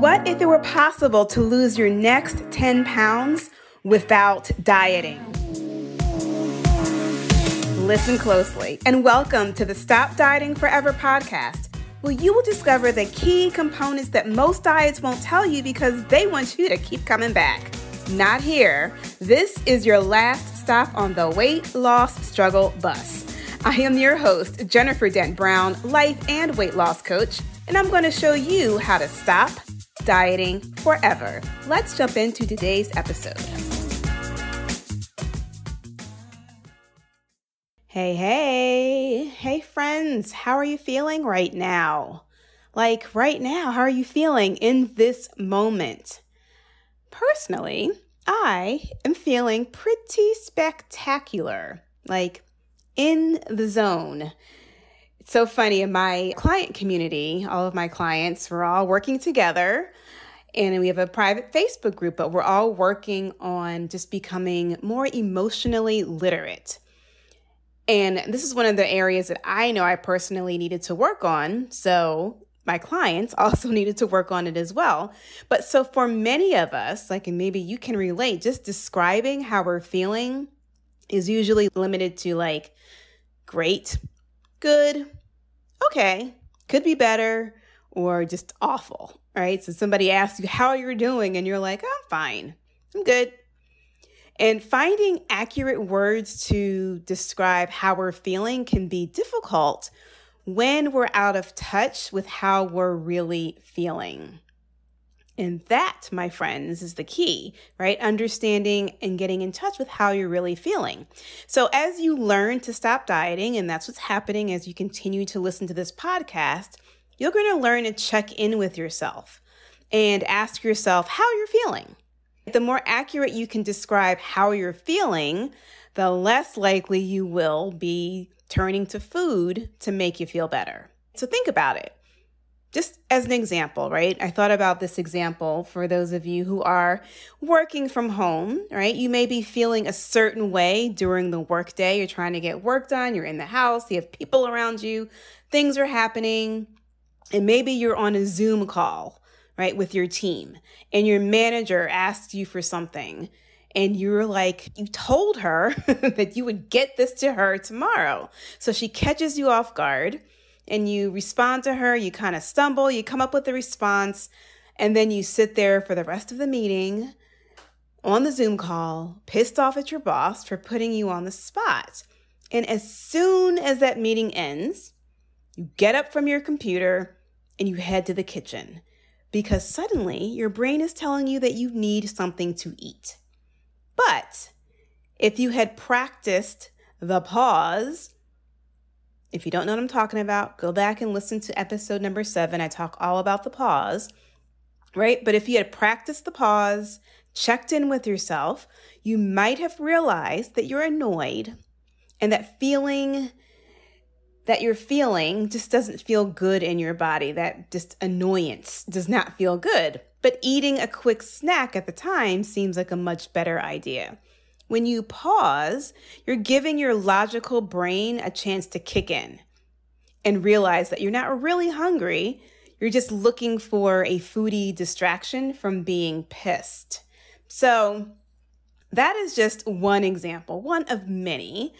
What if it were possible to lose your next 10 pounds without dieting? Listen closely and welcome to the Stop Dieting Forever podcast, where you will discover the key components that most diets won't tell you because they want you to keep coming back. Not here. This is your last stop on the weight loss struggle bus. I am your host, Jennifer Dent Brown, life and weight loss coach, and I'm going to show you how to stop dieting forever. Let's jump into today's episode. Hey, hey, hey, friends, how are you feeling right now? Like, right now, how are you feeling in this moment? Personally, I am feeling pretty spectacular, like in the zone. So funny in my client community, all of my clients, we're all working together and we have a private Facebook group, but we're all working on just becoming more emotionally literate. And this is one of the areas that I know I personally needed to work on. So my clients also needed to work on it as well. But so for many of us, like, and maybe you can relate, just describing how we're feeling is usually limited to like great, good, okay, could be better, or just awful, right? So somebody asks you how you're doing, and you're like, I'm fine, I'm good. And finding accurate words to describe how we're feeling can be difficult when we're out of touch with how we're really feeling. And that, my friends, is the key, right? Understanding and getting in touch with how you're really feeling. So, as you learn to stop dieting, and that's what's happening as you continue to listen to this podcast, you're going to learn to check in with yourself and ask yourself how you're feeling. The more accurate you can describe how you're feeling, the less likely you will be turning to food to make you feel better. So, think about it just as an example, right? I thought about this example for those of you who are working from home, right? You may be feeling a certain way during the workday. You're trying to get work done, you're in the house, you have people around you, things are happening, and maybe you're on a Zoom call, right, with your team, and your manager asks you for something. And you're like, you told her that you would get this to her tomorrow. So she catches you off guard and you respond to her, you kind of stumble, you come up with a response, and then you sit there for the rest of the meeting on the Zoom call, pissed off at your boss for putting you on the spot. And as soon as that meeting ends, you get up from your computer and you head to the kitchen because suddenly your brain is telling you that you need something to eat. But if you had practiced the pause if you don't know what I'm talking about, go back and listen to episode number seven. I talk all about the pause, right? But if you had practiced the pause, checked in with yourself, you might have realized that you're annoyed and that feeling that you're feeling just doesn't feel good in your body. That just annoyance does not feel good. But eating a quick snack at the time seems like a much better idea. When you pause, you're giving your logical brain a chance to kick in and realize that you're not really hungry. You're just looking for a foodie distraction from being pissed. So, that is just one example, one of many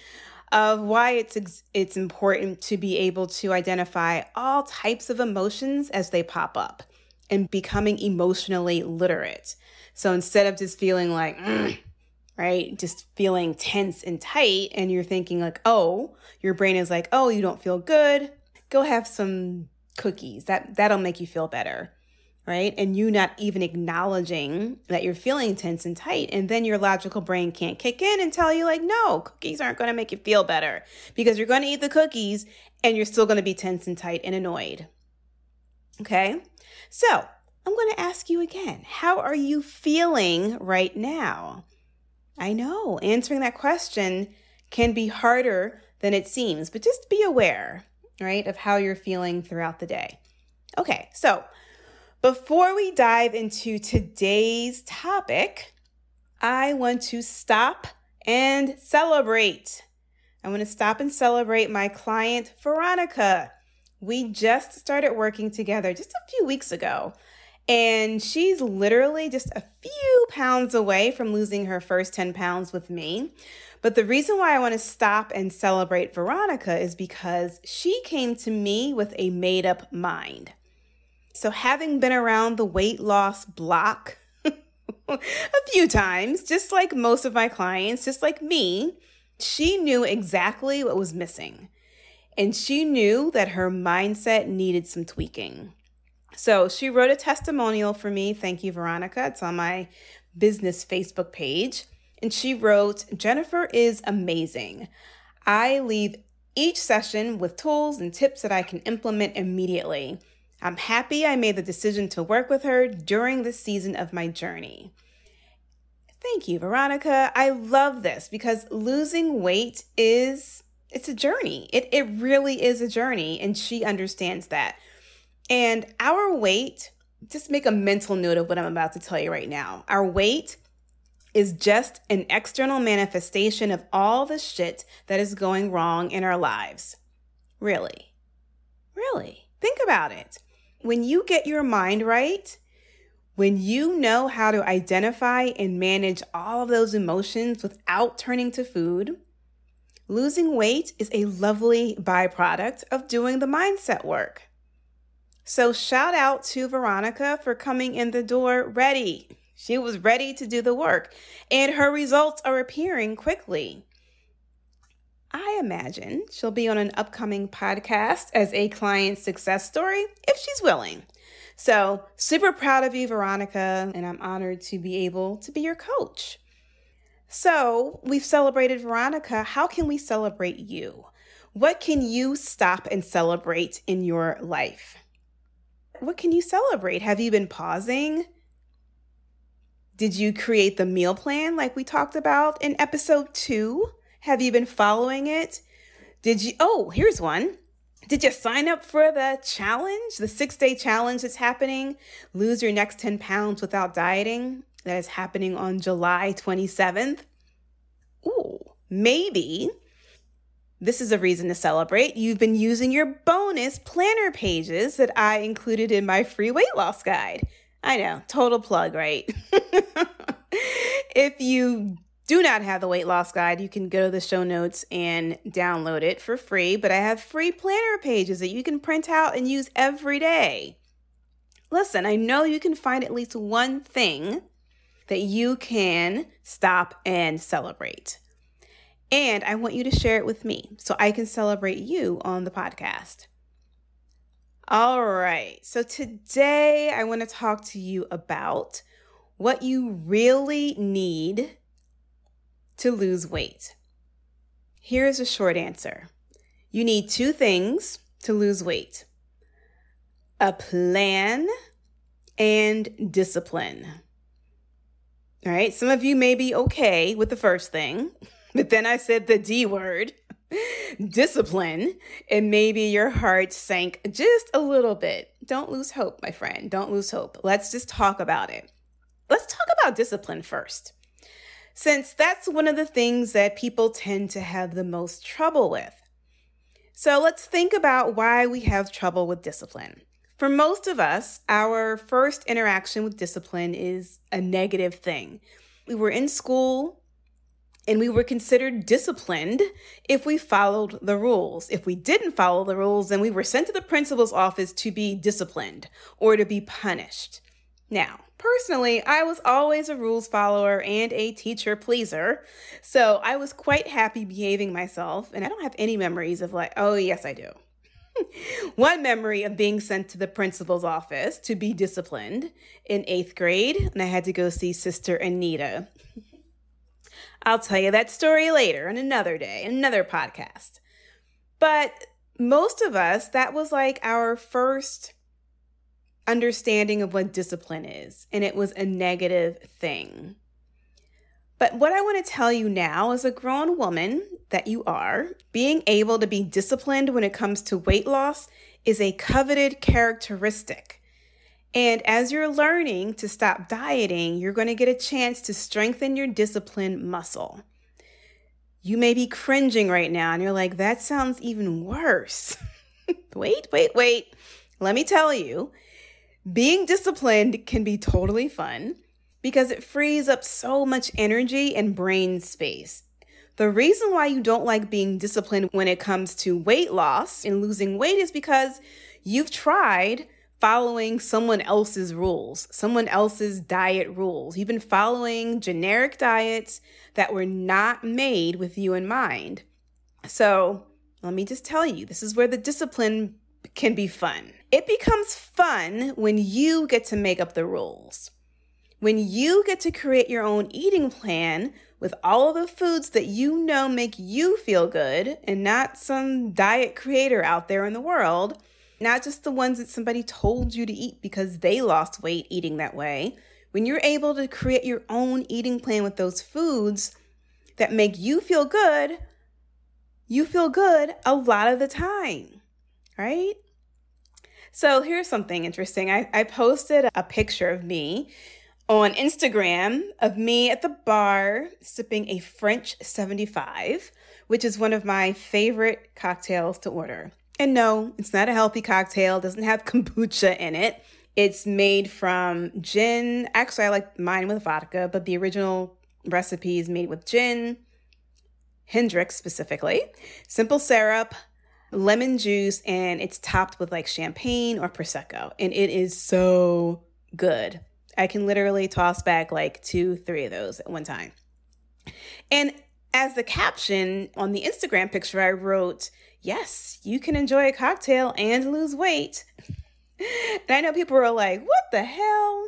of why it's it's important to be able to identify all types of emotions as they pop up and becoming emotionally literate. So instead of just feeling like mm, right? Just feeling tense and tight. And you're thinking, like, oh, your brain is like, oh, you don't feel good. Go have some cookies. That that'll make you feel better. Right. And you not even acknowledging that you're feeling tense and tight. And then your logical brain can't kick in and tell you, like, no, cookies aren't going to make you feel better because you're going to eat the cookies and you're still going to be tense and tight and annoyed. Okay. So I'm going to ask you again how are you feeling right now? I know answering that question can be harder than it seems, but just be aware, right, of how you're feeling throughout the day. Okay, so before we dive into today's topic, I want to stop and celebrate. I want to stop and celebrate my client, Veronica. We just started working together just a few weeks ago. And she's literally just a few pounds away from losing her first 10 pounds with me. But the reason why I want to stop and celebrate Veronica is because she came to me with a made up mind. So, having been around the weight loss block a few times, just like most of my clients, just like me, she knew exactly what was missing. And she knew that her mindset needed some tweaking. So she wrote a testimonial for me. Thank you, Veronica. It's on my business Facebook page. And she wrote Jennifer is amazing. I leave each session with tools and tips that I can implement immediately. I'm happy I made the decision to work with her during this season of my journey. Thank you, Veronica. I love this because losing weight is it's a journey. It it really is a journey and she understands that. And our weight, just make a mental note of what I'm about to tell you right now. Our weight is just an external manifestation of all the shit that is going wrong in our lives. Really. Really. Think about it. When you get your mind right, when you know how to identify and manage all of those emotions without turning to food, losing weight is a lovely byproduct of doing the mindset work. So, shout out to Veronica for coming in the door ready. She was ready to do the work, and her results are appearing quickly. I imagine she'll be on an upcoming podcast as a client success story if she's willing. So, super proud of you, Veronica, and I'm honored to be able to be your coach. So, we've celebrated Veronica. How can we celebrate you? What can you stop and celebrate in your life? What can you celebrate? Have you been pausing? Did you create the meal plan like we talked about in episode two? Have you been following it? Did you? Oh, here's one. Did you sign up for the challenge, the six day challenge that's happening? Lose your next 10 pounds without dieting. That is happening on July 27th. Ooh, maybe this is a reason to celebrate. You've been using your bonus planner pages that I included in my free weight loss guide. I know, total plug, right? if you do not have the weight loss guide, you can go to the show notes and download it for free. But I have free planner pages that you can print out and use every day. Listen, I know you can find at least one thing that you can stop and celebrate. And I want you to share it with me so I can celebrate you on the podcast. All right. So today I want to talk to you about what you really need to lose weight. Here's a short answer you need two things to lose weight a plan and discipline. All right. Some of you may be okay with the first thing, but then I said the D word discipline, and maybe your heart sank just a little bit. Don't lose hope, my friend. Don't lose hope. Let's just talk about it. Let's talk about discipline first, since that's one of the things that people tend to have the most trouble with. So let's think about why we have trouble with discipline. For most of us, our first interaction with discipline is a negative thing. We were in school, and we were considered disciplined if we followed the rules. If we didn't follow the rules, then we were sent to the principal's office to be disciplined or to be punished. Now, personally, I was always a rules follower and a teacher pleaser, so I was quite happy behaving myself, and I don't have any memories of like, oh, yes, I do. One memory of being sent to the principal's office to be disciplined in eighth grade, and I had to go see Sister Anita. I'll tell you that story later on another day, another podcast. But most of us, that was like our first understanding of what discipline is, and it was a negative thing. But what I want to tell you now, as a grown woman that you are, being able to be disciplined when it comes to weight loss is a coveted characteristic. And as you're learning to stop dieting, you're going to get a chance to strengthen your discipline muscle. You may be cringing right now and you're like, that sounds even worse. wait, wait, wait. Let me tell you Being disciplined can be totally fun because it frees up so much energy and brain space. The reason why you don't like being disciplined when it comes to weight loss and losing weight is because you've tried following someone else's rules, someone else's diet rules. You've been following generic diets that were not made with you in mind. So, let me just tell you this is where the discipline can be fun. It becomes fun when you get to make up the rules. When you get to create your own eating plan with all the foods that you know make you feel good and not some diet creator out there in the world not just the ones that somebody told you to eat because they lost weight eating that way. When you're able to create your own eating plan with those foods that make you feel good, you feel good a lot of the time, right? So here's something interesting. I, I posted a picture of me on Instagram of me at the bar sipping a French 75, which is one of my favorite cocktails to order. And no, it's not a healthy cocktail, it doesn't have kombucha in it. It's made from gin. Actually, I like mine with vodka, but the original recipe is made with gin, Hendrick's specifically, simple syrup, lemon juice, and it's topped with like champagne or Prosecco. And it is so good. I can literally toss back like two, three of those at one time. And as the caption on the Instagram picture, I wrote, yes, you can enjoy a cocktail and lose weight. and I know people are like, what the hell?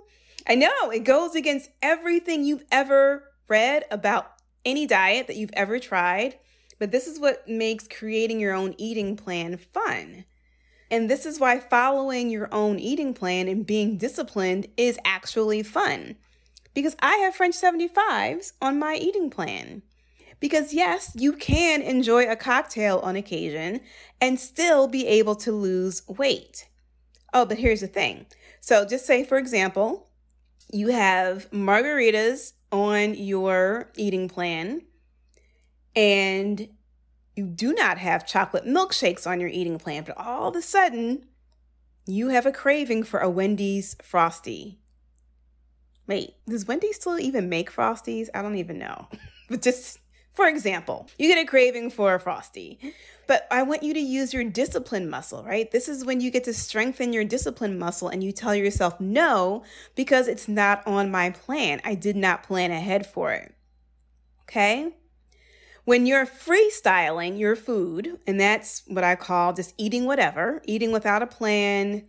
I know it goes against everything you've ever read about any diet that you've ever tried. But this is what makes creating your own eating plan fun. And this is why following your own eating plan and being disciplined is actually fun. Because I have French 75s on my eating plan. Because, yes, you can enjoy a cocktail on occasion and still be able to lose weight. Oh, but here's the thing. So, just say, for example, you have margaritas on your eating plan and you do not have chocolate milkshakes on your eating plan, but all of a sudden you have a craving for a Wendy's Frosty. Wait, does Wendy's still even make Frosties? I don't even know. but just for example, you get a craving for a Frosty, but I want you to use your discipline muscle, right? This is when you get to strengthen your discipline muscle and you tell yourself no because it's not on my plan. I did not plan ahead for it. Okay? When you're freestyling your food, and that's what I call just eating whatever, eating without a plan,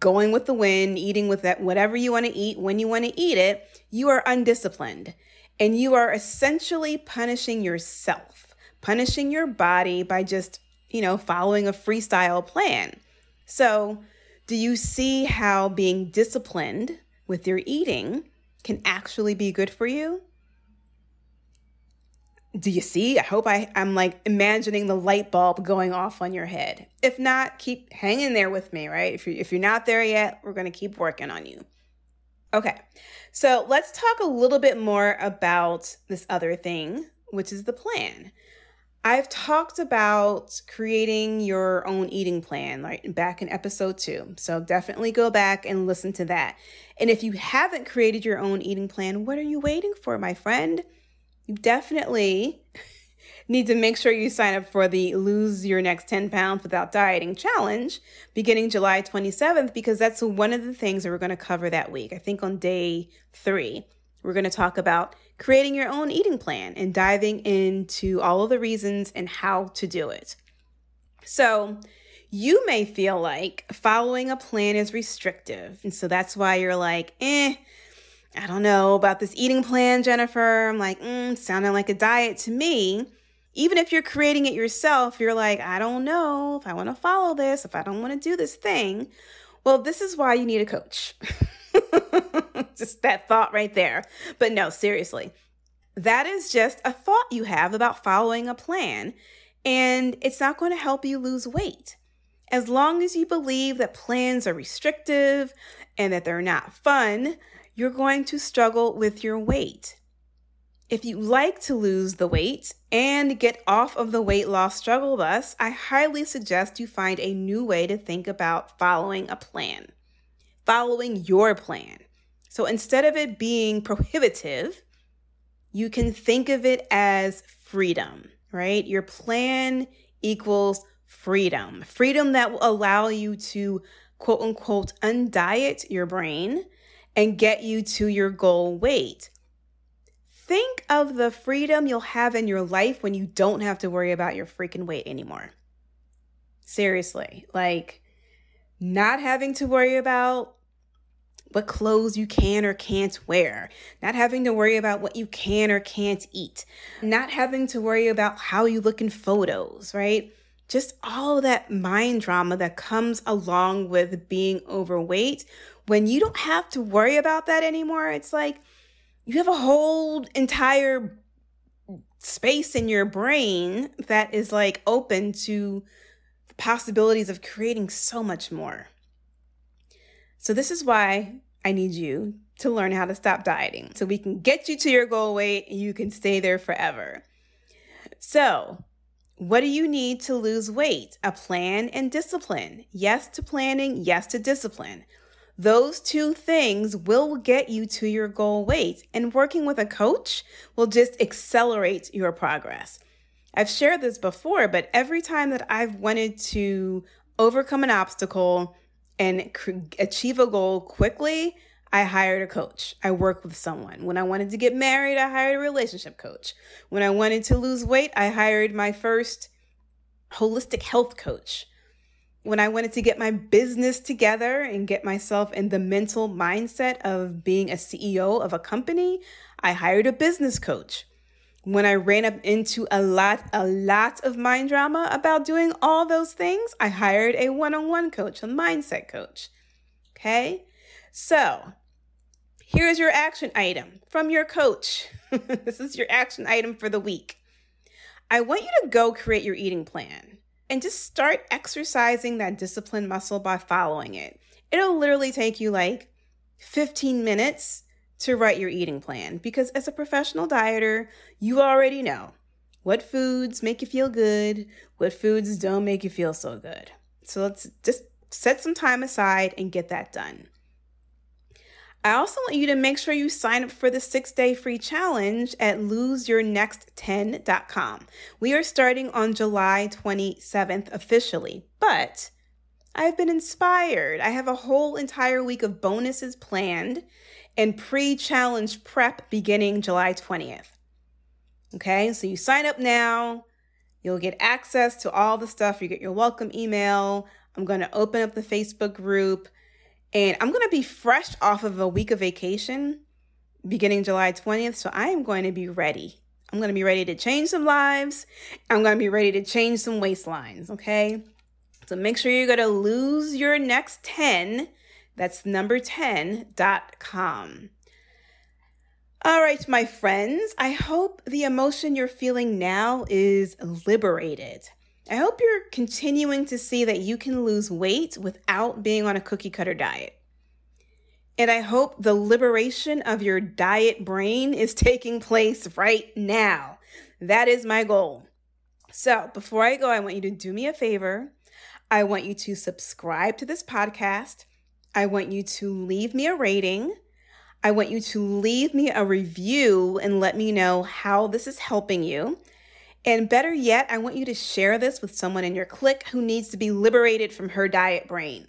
going with the wind, eating with that whatever you want to eat when you want to eat it, you are undisciplined. And you are essentially punishing yourself, punishing your body by just, you know, following a freestyle plan. So, do you see how being disciplined with your eating can actually be good for you? Do you see? I hope I, I'm like imagining the light bulb going off on your head. If not, keep hanging there with me, right? If, you're, if you're not there yet, we're going to keep working on you. Okay, so let's talk a little bit more about this other thing, which is the plan. I've talked about creating your own eating plan right back in episode 2. So definitely go back and listen to that. And if you haven't created your own eating plan, what are you waiting for, my friend? You definitely need to make sure you sign up for the Lose Your Next 10 Pounds Without Dieting Challenge beginning July 27th, because that's one of the things that we're going to cover that week. I think on day three, we're going to talk about creating your own eating plan and diving into all of the reasons and how to do it. So, you may feel like following a plan is restrictive. And so that's why you're like, eh, I don't know about this eating plan, Jennifer. I'm like, mm, sounding like a diet to me even if you're creating it yourself, you're like, I don't know if I want to follow this, if I don't want to do this thing. Well, this is why you need a coach. just that thought right there. But no, seriously, that is just a thought you have about following a plan, and it's not going to help you lose weight. As long as you believe that plans are restrictive and that they're not fun, you're going to struggle with your weight. If you like to lose the weight and get off of the weight loss struggle bus, I highly suggest you find a new way to think about following a plan. following your plan. So instead of it being prohibitive, you can think of it as freedom, right? Your plan equals freedom. Freedom that will allow you to quote unquote undiet your brain and get you to your goal weight. Think of the freedom you'll have in your life when you don't have to worry about your freaking weight anymore. Seriously, like not having to worry about what clothes you can or can't wear, not having to worry about what you can or can't eat, not having to worry about how you look in photos, right? Just all that mind drama that comes along with being overweight. When you don't have to worry about that anymore, it's like you have a whole entire space in your brain that is like open to the possibilities of creating so much more. So, this is why I need you to learn how to stop dieting so we can get you to your goal weight and you can stay there forever. So, what do you need to lose weight? A plan and discipline. Yes to planning, yes to discipline. Those two things will get you to your goal weight, and working with a coach will just accelerate your progress. I've shared this before, but every time that I've wanted to overcome an obstacle, and achieve a goal quickly, I hired a coach. I worked with someone. When I wanted to get married, I hired a relationship coach. When I wanted to lose weight, I hired my first holistic health coach. When I wanted to get my business together and get myself in the mental mindset of being a CEO of a company, I hired a business coach when I ran up into a lot, a lot of mind drama about doing all those things, I hired a one on one coach, a mindset coach. Okay. So here's your action item from your coach. this is your action item for the week. I want you to go create your eating plan and just start exercising that discipline muscle by following it. It'll literally take you like 15 minutes to write your eating plan because as a professional dieter, you already know what foods make you feel good, what foods don't make you feel so good. So let's just set some time aside and get that done. I also want you to make sure you sign up for the six day free challenge at loseyournext10.com. We are starting on July 27th officially, but I've been inspired. I have a whole entire week of bonuses planned and pre challenge prep beginning July 20th. Okay, so you sign up now, you'll get access to all the stuff. You get your welcome email. I'm going to open up the Facebook group and I'm going to be fresh off of a week of vacation beginning July 20th. So I am going to be ready. I'm going to be ready to change some lives. I'm going to be ready to change some waistlines. Okay. So make sure you're going to lose your next 10 that's number 10.com. All right, my friends, I hope the emotion you're feeling now is liberated. I hope you're continuing to see that you can lose weight without being on a cookie cutter diet. And I hope the liberation of your diet brain is taking place right now. That is my goal. So, before I go, I want you to do me a favor. I want you to subscribe to this podcast. I want you to leave me a rating. I want you to leave me a review and let me know how this is helping you. And better yet, I want you to share this with someone in your clique who needs to be liberated from her diet brain.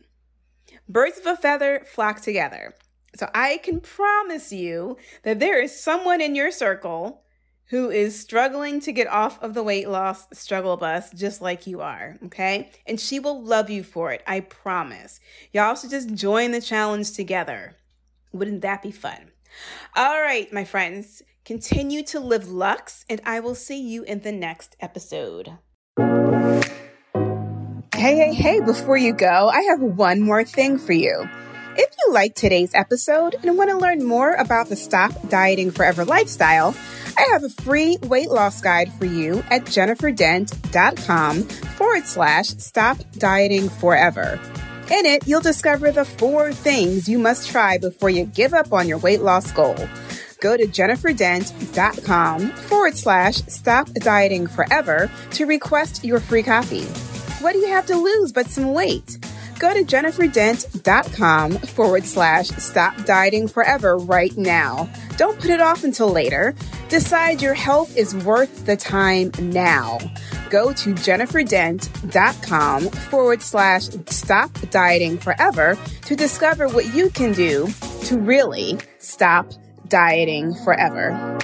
Birds of a feather flock together. So I can promise you that there is someone in your circle who is struggling to get off of the weight loss struggle bus just like you are, okay? And she will love you for it, I promise. Y'all should just join the challenge together. Wouldn't that be fun? All right, my friends, continue to live lux, and I will see you in the next episode. Hey, hey, hey, before you go, I have one more thing for you. If you like today's episode and want to learn more about the Stop Dieting Forever lifestyle, I have a free weight loss guide for you at jenniferdent.com forward slash stop dieting forever. In it, you'll discover the four things you must try before you give up on your weight loss goal. Go to jenniferdent.com forward slash stop dieting forever to request your free copy. What do you have to lose but some weight? Go to jenniferdent.com forward slash stop dieting forever right now. Don't put it off until later. Decide your health is worth the time now. Go to jenniferdent.com forward slash stop dieting forever to discover what you can do to really stop dieting forever.